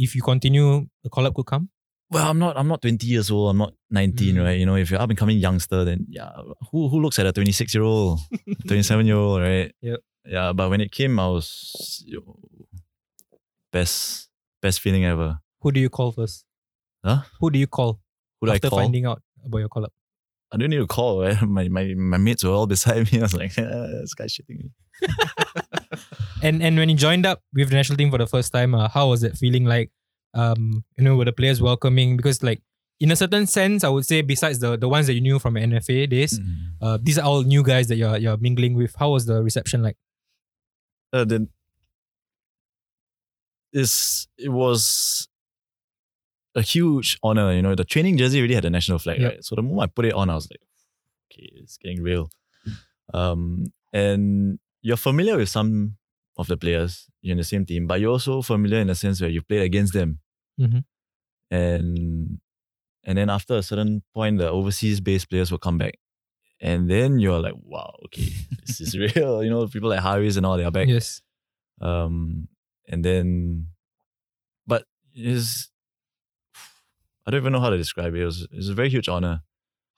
if you continue, a call up could come. well, I'm not I'm not 20 years old, I'm not 19, Mm. right? You know, if you're up and coming youngster, then yeah, who who looks at a 26 year old, 27 year old, right? Yep. Yeah, but when it came, I was yo, best best feeling ever. Who do you call first? Huh? Who do you call Who do I after call? finding out about your call up? I don't need to call. Right? My, my my mates were all beside me. I was like, this guy's shitting me. And and when you joined up with the national team for the first time, uh, how was it feeling like? Um, you know, were the players welcoming? Because like in a certain sense, I would say besides the the ones that you knew from NFA days, Mm. uh, these are all new guys that you're you're mingling with. How was the reception like? uh, then it's, it was a huge honor. You know, the training jersey already had a national flag, Yep. right? So the moment I put it on, I was like, okay, it's getting real. Um, and you're familiar with some of the players you're in the same team, but you're also familiar in a sense where you played against them. Mhm. And and then after a certain point, the overseas based players will come back. And then you're like, wow, okay, this is real. You know, people like Hariss and all, they are back. Yes. Um, and then, but is I don't even know how to describe it. It was, it was a very huge honor.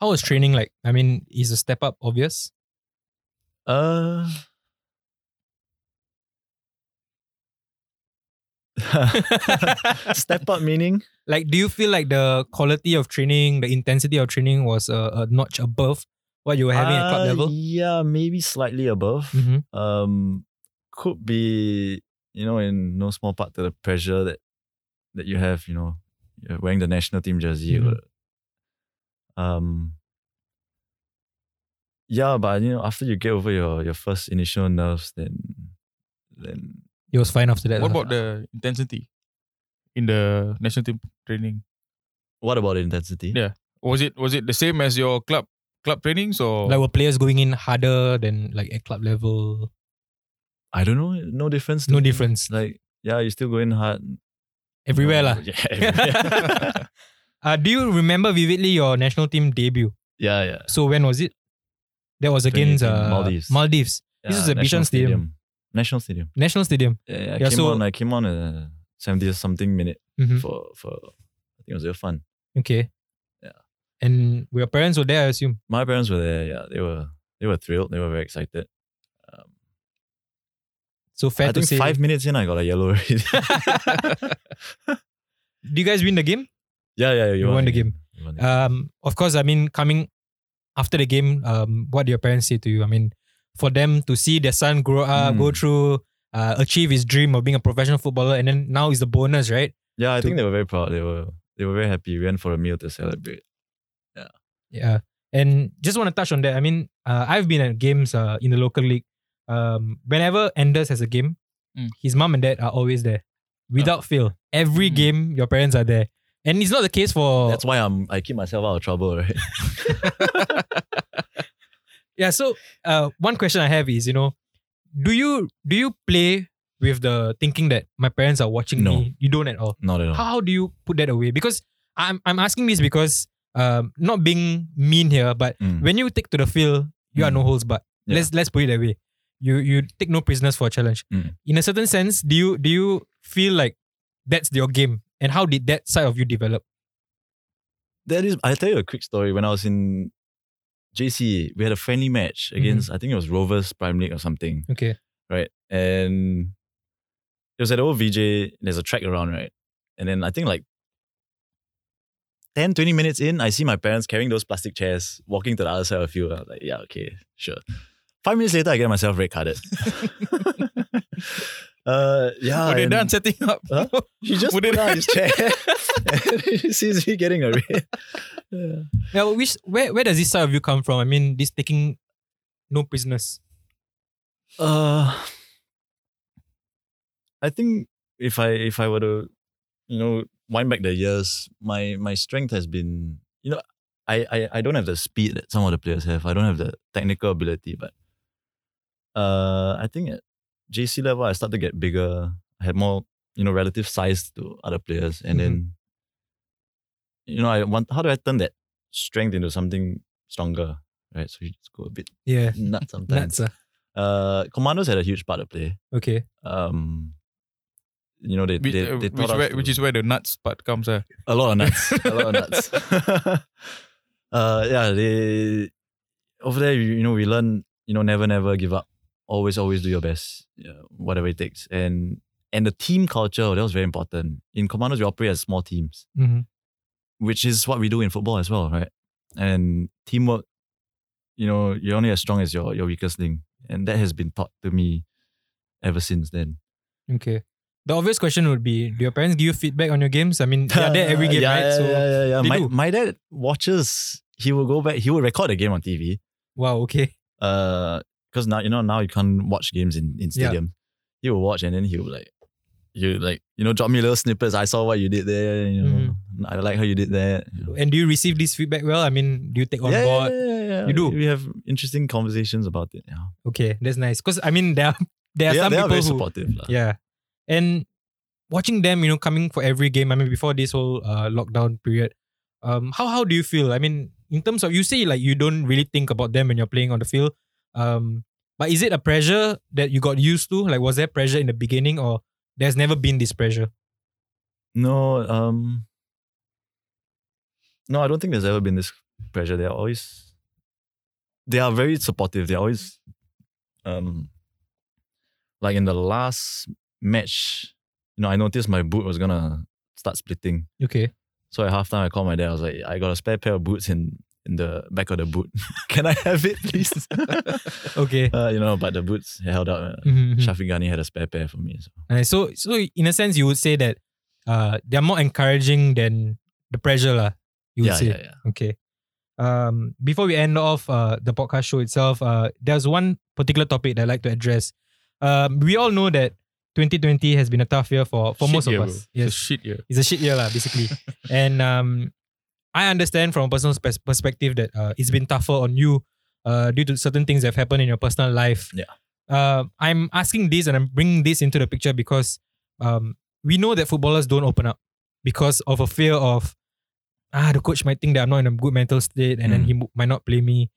How was training like? I mean, is a step up obvious? Uh, step up meaning Like, do you feel like the quality of training, the intensity of training was a, a notch above what you were having at club Uh, level? Yeah, maybe slightly above. Mm-hmm. Um, could be you know in no small part to the pressure that that you have. You know, wearing the national team jersey. Mhm. Um. Yeah, but you know, after you get over your your first initial nerves, then then It was fine after that. What about the intensity in the national team training? what about the intensity? Yeah. Was it was it the same as your club club trainings or like were players going in harder than like at club level? I don't know. No difference. No me. difference. Like yeah, you're still going hard Everywhere lah. Yeah, everywhere. Uh, do you remember vividly your national team debut? yeah, yeah. So when was it? That was against 2018, uh, Maldives. Maldives. This Yeah, is a Bishan National Stadium. National Stadium. National Stadium. Yeah, yeah, I Yeah, came so- on. I came on a seventy something minute Mhm. for for. I think it was real fun. Okay. Yeah. And your parents were there, I assume. My parents were there. Yeah, they were they were thrilled. They were very excited. So fair I to think say. five minutes in, I got a yellow already. Do you guys win the game? yeah, yeah, You won the game. You won the game. Um, of course, I mean, coming after the game, um, what do your parents say to you? I mean, for them to see their son grow up, go Mm. through, uh, achieve his dream of being a professional footballer, and then now is the bonus, right? yeah, I to- think they were very proud. They were they were very happy. We went for a meal to celebrate. Yeah. Yeah. And just want to touch on that. I mean, uh, I've been at games uh, in the local league. Um, whenever Anders has a game, Mm. his mom and dad are always there, without fail. Every Mm. game, your parents are there, and it's not the case for That's why I'm I keep myself out of trouble, right? yeah. So, uh, one question I have is, you know, do you do you play with the thinking that my parents are watching No. me? You don't at all. Not at all. How do you put that away? Because I'm I'm asking this because um not being mean here, but Mm. when you take to the field, you are no holds but. Yeah. Let's let's put it that way. You you take no prisoners for a challenge. Mm. In a certain sense, do you do you feel like that's your game? And how did that side of you develop? That is, I'll tell you a quick story. When I was in JC, we had a friendly match against, I think it was Rovers Prime League or something, Okay. right? And it was at old VJ. There's a track around, right? And then I think like 10, 20 minutes in, I see my parents carrying those plastic chairs, walking to the other side of the field. I was like, yeah, okay, sure. Five minutes later, I get myself red carded. uh, yeah. were they and- done setting up? Huh? He just put it- down his chair and he sees me getting a red. Yeah. Now, which where where does this side of you come from? I mean, this taking no prisoners. Uh, I think if I if I were to, you know, wind back the years, my my strength has been, you know, I I, I don't have the speed that some of the players have. I don't have the technical ability, but uh, I think at JC level I started to get bigger. I had more, you know, relative size to other players, and then, you know, I want how do I turn that strength into something stronger, right? So you just go a bit Yeah. nuts sometimes. Nuts. ah. Uh, Commandos had a huge part to play. Okay. Um, you know, they, Which, they, uh, they which, us where, which is where the nuts part comes. Uh. a lot of nuts, a lot of nuts. uh, yeah, they over there. You, you know, we learn. You know, never, never give up. Always, always do your best. Yeah, whatever it takes. And and the team culture that was very important. In commandos, we operate as small teams, Mhm. which is what we do in football as well, right? And teamwork, you know, you're only as strong as your your weakest link, and that has been taught to me ever since then. Okay. The obvious question would be: Do your parents give you feedback on your games? I mean, they're there every game, yeah, right? Yeah, so yeah, yeah, yeah. My, do. my dad watches. He will go back. He will record the game on TV. wow. Okay. Uh, because now you know now you can't watch games in in Yeah. stadium. He will watch and then he will like, you like you know drop me little snippets. I saw what you did there. You know, Mm-hmm. I like how you did that. You know. And do you receive this feedback well? I mean, do you take on yeah, board? yeah, yeah, yeah. You do? We have interesting conversations about it. Yeah, Okay, that's nice. Because I mean, there are there are are, some they are people very who supportive. lah. yeah, and watching them, you know, coming for every game. I mean, before this whole uh, lockdown period, um, how how do you feel? I mean, in terms of you say like you don't really think about them when you're playing on the field, um, but is it a pressure that you got used to? Like, was there pressure in the beginning, or there's never been this pressure? No, um, no, I don't think there's ever been this pressure. They're always, they are very supportive. They're always, um, like in the last match, you know, I noticed my boot was gonna start splitting. Okay, So at halftime, I called my dad. I was like, I got a spare pair of boots in in the back of the boot. Can I have it, please? okay. uh, you know, but the boots held out. Uh, Mhm, mhm. Shafiq Ghani had a spare pair for me. So. Uh, so so in a sense, you would say that uh, they're more encouraging than the pressure, lah. You would Yeah, say. yeah, yeah. Okay. Um, before we end off uh, the podcast show itself, uh, there's one particular topic that I'd like to address. Um, we all know that 2020 has been a tough year for, for Shit most year, of bro. us. It's a shit year. it's a shit year, lah, basically. and um, I understand from a personal pers- perspective that uh, it's been tougher on you uh, due to certain things that have happened in your personal life. Yeah. Uh, I'm asking this and I'm bringing this into the picture because um, we know that footballers don't open up because of a fear of ah the coach might think that I'm not in a good mental state and then Mm. he might not play me.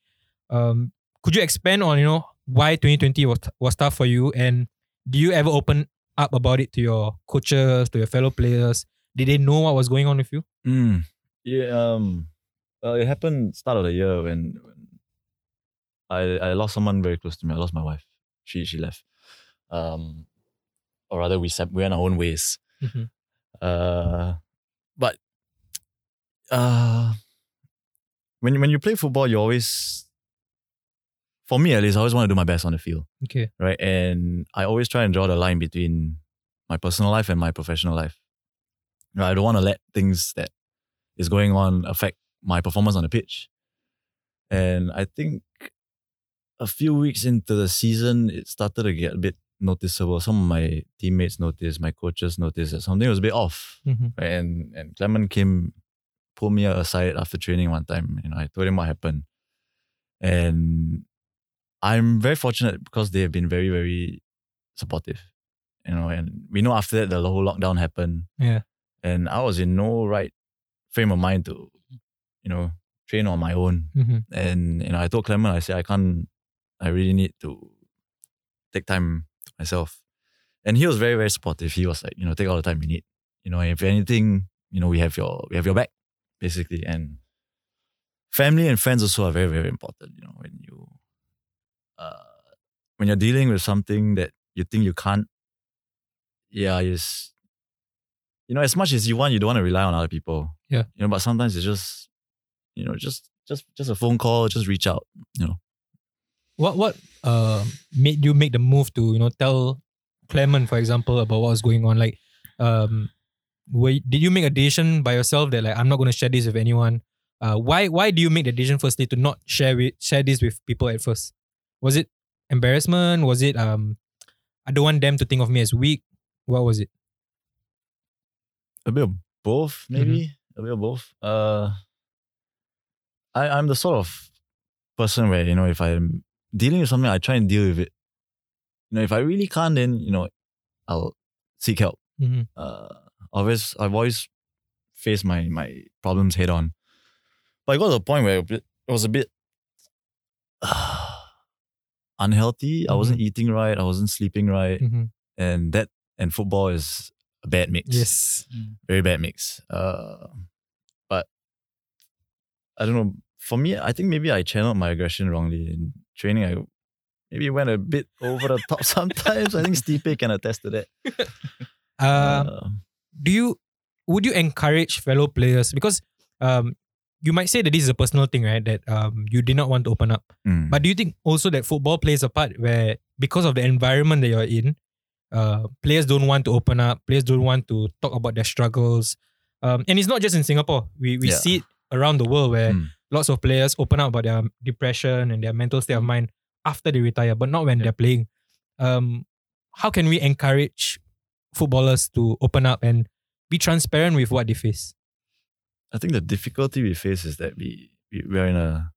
Um, could you expand on you know why 2020 was was tough for you and do you ever open up about it to your coaches to your fellow players? Did they know what was going on with you? Mm. Yeah. Um. Well, it happened start of the year when, when I I lost someone very close to me. I lost my wife. She she left. Um, or rather, we sep- we went our own ways. Mhm. Uh, but uh, when when you play football, you always, for me at least, I always want to do my best on the field Okay. right? And I always try and draw the line between my personal life and my professional life. Right? I don't want to let things that is going on affect my performance on the pitch. And I think a few weeks into the season, it started to get a bit noticeable. Some of my teammates noticed, my coaches noticed that something was a bit off. Mhm. Right? And and Clement came, pulled me aside after training one time. You know, I told him what happened. And I'm very fortunate because they have been very, very supportive. You know, and we know after that the whole lockdown happened. Yeah. And I was in no right frame of mind to, you know, train on my own. Mm-hmm. And you know, I told Clement, I said, I can't I really need to take time to myself. And he was very, very supportive. He was like, you know, take all the time you need. You know, if anything, you know, we have your we have your back, basically. And family and friends also are very, very important. You know, when you uh when you're dealing with something that you think you can't, yeah, it's you know, as much as you want, you don't want to rely on other people. Yeah. You know, but sometimes it's just, you know, just just just a phone call, just reach out, you know. What what uh made you make the move to you know tell Clement, for example, about what was going on? Like, um, were, did you make a decision by yourself that like I'm not going to share this with anyone? Uh, why why do you make the decision firstly to not share with share this with people at first? Was it embarrassment? Was it um, I don't want them to think of me as weak? What was it? A bit of both, maybe a bit of both. Uh, I I'm the sort of person where you know if I'm dealing with something, I try and deal with it. You know, if I really can't, then you know, I'll seek help. Mhm. Uh, always I've always faced my my problems head on, but I got to a point where it was a bit- it was a bit unhealthy. I wasn't eating right. I wasn't sleeping right, Mhm. and that and football is a bad mix Yes. very bad mix. Uh, but I don't know. For me, I think maybe I channeled my aggression wrongly in training. I maybe went a bit over the top sometimes. I think Stipe can attest to that. Uh, Uh, do you would you encourage fellow players because um you might say that this is a personal thing, right? That um you did not want to open up. mm. But do you think also that football plays a part where because of the environment that you're in, uh, players don't want to open up, players don't want to talk about their struggles. Um, and it's not just in Singapore. We we Yeah. see it around the world where Mm. lots of players open up about their depression and their mental state of mind after they retire, but not when Yeah. they're playing. Um, how can we encourage footballers to open up and be transparent with what they face? I think the difficulty we face is that we we, we are in a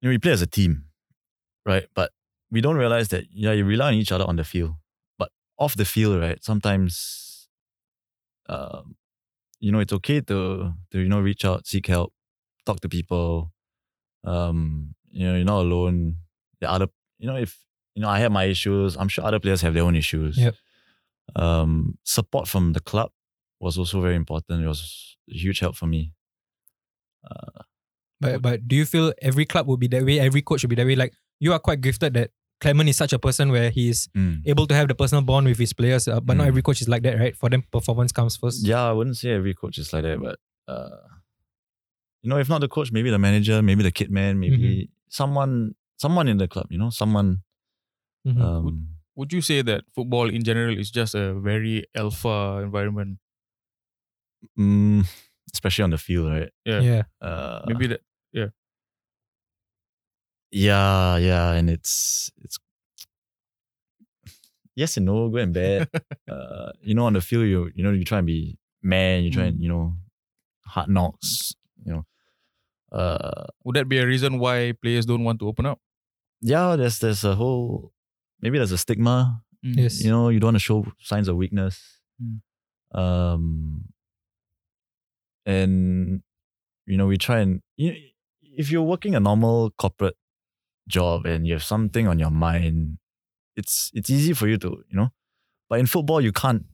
you know we play as a team, right? But we don't realize that yeah you rely on each other on the field, but off the field, right? Sometimes, um, you know it's okay to to you know reach out, seek help, talk to people. Um, you know you're not alone. The other you know if you know I have my issues, I'm sure other players have their own issues. Yep. Um, support from the club was also very important. It was a huge help for me. But but do you feel every club would be that way? Every coach would be that way? Like you are quite gifted that Clement is such a person where he's Mm. able to have the personal bond with his players, uh, but not Mm. every coach is like that, right? For them, performance comes first. Yeah, I wouldn't say every coach is like that, but uh, you know, if not the coach, maybe the manager, maybe the kid man, maybe Mm-hmm. someone, someone in the club. You know, someone. Mhm. Um, Would you say that football in general is just a very alpha environment? mm, especially on the field, right? yeah. yeah. Uh, Maybe that. Yeah, yeah, yeah, and it's it's yes and no, good and bad. uh, you know, on the field, you you know, you try and be man, you try and you know, hard knocks. You know, uh, Would that be a reason why players don't want to open up? yeah, there's there's a whole maybe there's a stigma. Mm. Yes. You know, you don't want to show signs of weakness. Mm. Um, and you know, we try and you know, if you're working a normal corporate job and you have something on your mind, it's it's easy for you to you know. But in football, you can't.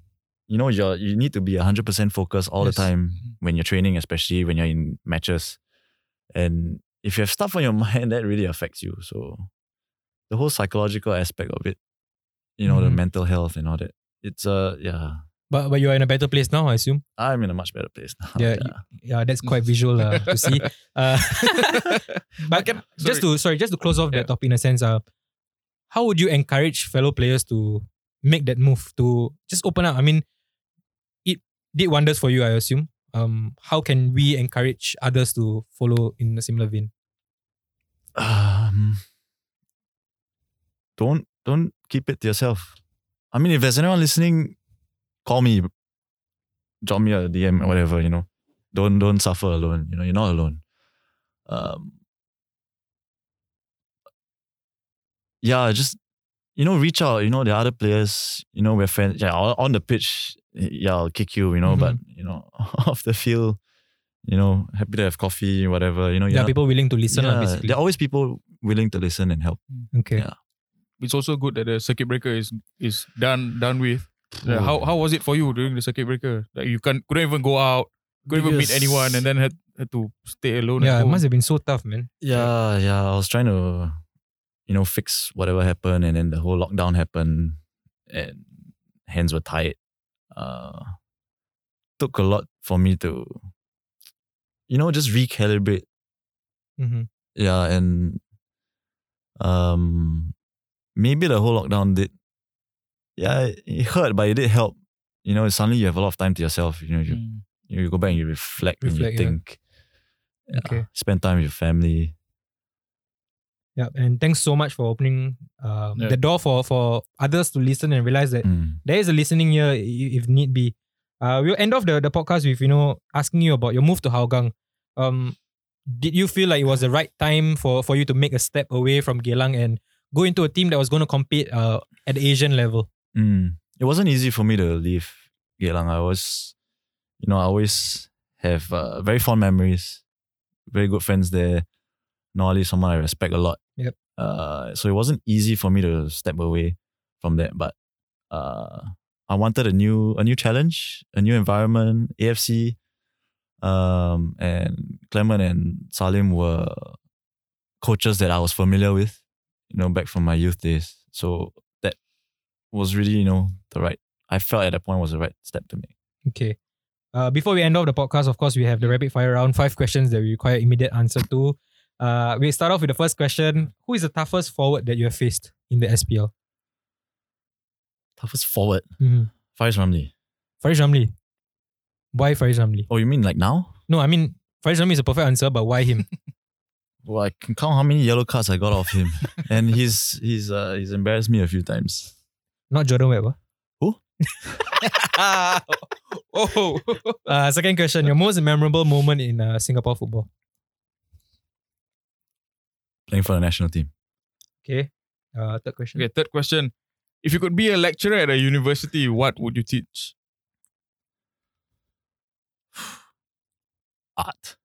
You know, you you need to be hundred percent focused all Yes. the time when you're training, especially when you're in matches. And if you have stuff on your mind, that really affects you. So the whole psychological aspect of it, you know, the Mhm. mental health and all that. It's uh yeah. But but you are in a better place now, I assume. I'm in a much better place now. Yeah, Yeah, that's quite visual uh, to see. Uh, but can- just to sorry, just to close off Yeah. that topic in a sense, uh, how would you encourage fellow players to make that move to just open up? I mean, it did wonders for you, I assume. Um, how can we encourage others to follow in a similar vein? um, don't don't keep it to yourself. I mean, if there's anyone listening, call me, drop me a DM or whatever. You know, don't don't suffer alone. You know, you're not alone. Um, yeah, just you know, reach out. You know, the other players. You know, we're friends. Yeah, on on the pitch, yeah, I'll kick you. You know, but you know, off the field, you know, happy to have coffee, whatever. You know, There you're not- people willing to listen, lah, yeah, basically. there are always people willing to listen and help. Okay. Yeah. It's also good that the circuit breaker is is done done with. Like, Oh. how how was it for you during the circuit breaker? Like you can't couldn't even go out, couldn't even meet anyone, and then had, had to stay alone. Yeah, at it must have been so tough, man. Yeah, yeah. I was trying to, you know, fix whatever happened, and then the whole lockdown happened, and hands were tied. Uh, took a lot for me to, you know, just recalibrate. hmm Yeah, and um, maybe the whole lockdown did. Yeah, it- hurt, but it did help. You know, suddenly you have a lot of time to yourself. You know, you Mm. you go back and you reflect, and you yeah. think. Yeah, Okay. Spend time with your family. Yeah, and thanks so much for opening um, Yeah. the door for for others to listen and realize that Mm. there is a listening here i- if need be. Uh, we'll end off the, the podcast with, you know, asking you about your move to Hougang. Um, did you feel like it was the right time for, for you to make a step away from Geylang and go into a team that was going to compete uh, at the Asian level? Mm. It wasn't easy for me to leave Geylang. I was, you know, I always have uh, very fond memories, very good friends there. Noor Ali, someone I respect a lot. Yep. Uh, so it wasn't easy for me to step away from that, but uh, I wanted a new a new challenge, a new environment. AFC, um, and Clement and Salim were coaches that I was familiar with, you know, back from my youth days. So was really, you know, the right. I felt at that point was the right step to make. Okay. Uh, before we end off the podcast, of course, we have the rapid fire round. Five questions that we require immediate answer to. Uh, we start off with the first question. Who is the toughest forward that you have faced in the SPL? Toughest forward, Mm-hmm. Faris Ramli. Faris Ramli. Why Faris Ramli? Oh, you mean like now? No, I mean Faris Ramli is a perfect answer, but why him? Well, I can count how many yellow cards I got off him, and he's he's uh he's embarrassed me a few times. Not Jordan Webb. Who? oh, Uh, second question. Your most memorable moment in uh, Singapore football? Playing for the national team. Okay. Uh, third question. okay. Third question: If you could be a lecturer at a university, what would you teach? Art.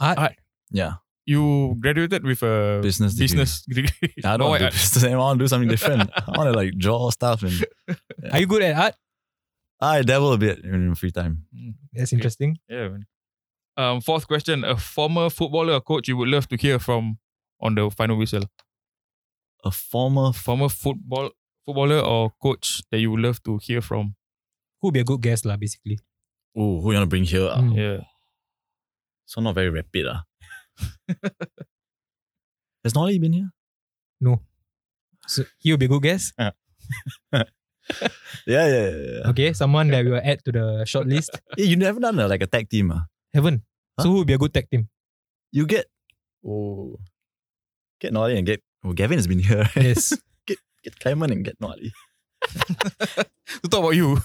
Art. Art. Yeah. You graduated with a Business degree. business degree. I don't want to do business anymore. I want to do something different. I want to like draw stuff and Are you good at art? I dabble a bit in free time. That's interesting. Yeah. Man. Um, fourth question: A former footballer or coach you would love to hear from on the final whistle. A former Former football footballer or coach that you would love to hear from. Who would be a good guest, lah, basically? oh, who you want to bring here? Mm. Yeah. So not very rapid. Ah. Has Noor Ali been here? No. So he would be a good guest. Yeah, yeah, yeah. yeah. Okay, someone that we will add to the short list. Hey, you never done a, like a tag team. Ah. Heaven. Huh? So who would be a good tag team? You get oh get Noor Ali and get oh Gavin has been here. Right? Yes. get Clement and get Noor Ali. To talk about you.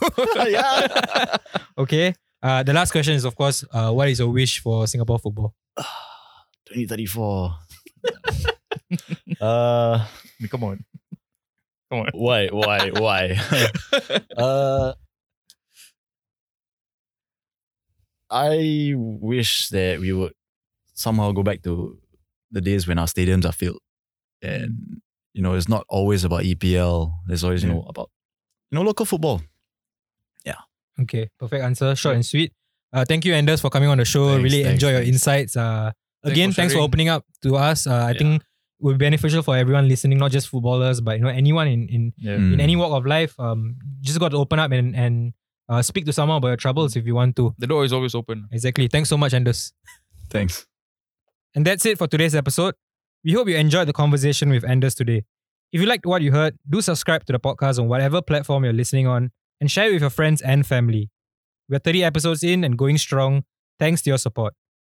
yeah. okay. Uh, the last question is, of course, uh, what is your wish for Singapore football? 2034. uh Come on. Come on. why why why uh i wish that we would somehow go back to the days when our stadiums are filled and you know it's not always about epl there's always you know about you know local football Yeah. Okay, perfect answer, short and sweet. Uh, thank you, Anders, for coming on the show. Thanks, really thanks, enjoy your insights. Uh, again, for thanks for opening up to us. Uh, I Yeah. think it will be beneficial for everyone listening, not just footballers, but you know anyone in in, Yeah. Mm. in any walk of life. Um, just got to open up and and uh, speak to someone about your troubles if you want to. The door is always open. Exactly. Thanks so much, Anders. thanks And that's it for today's episode. We hope you enjoyed the conversation with Anders today. If you liked what you heard, do subscribe to the podcast on whatever platform you're listening on and share it with your friends and family. We're 30 episodes in and going strong thanks to your support.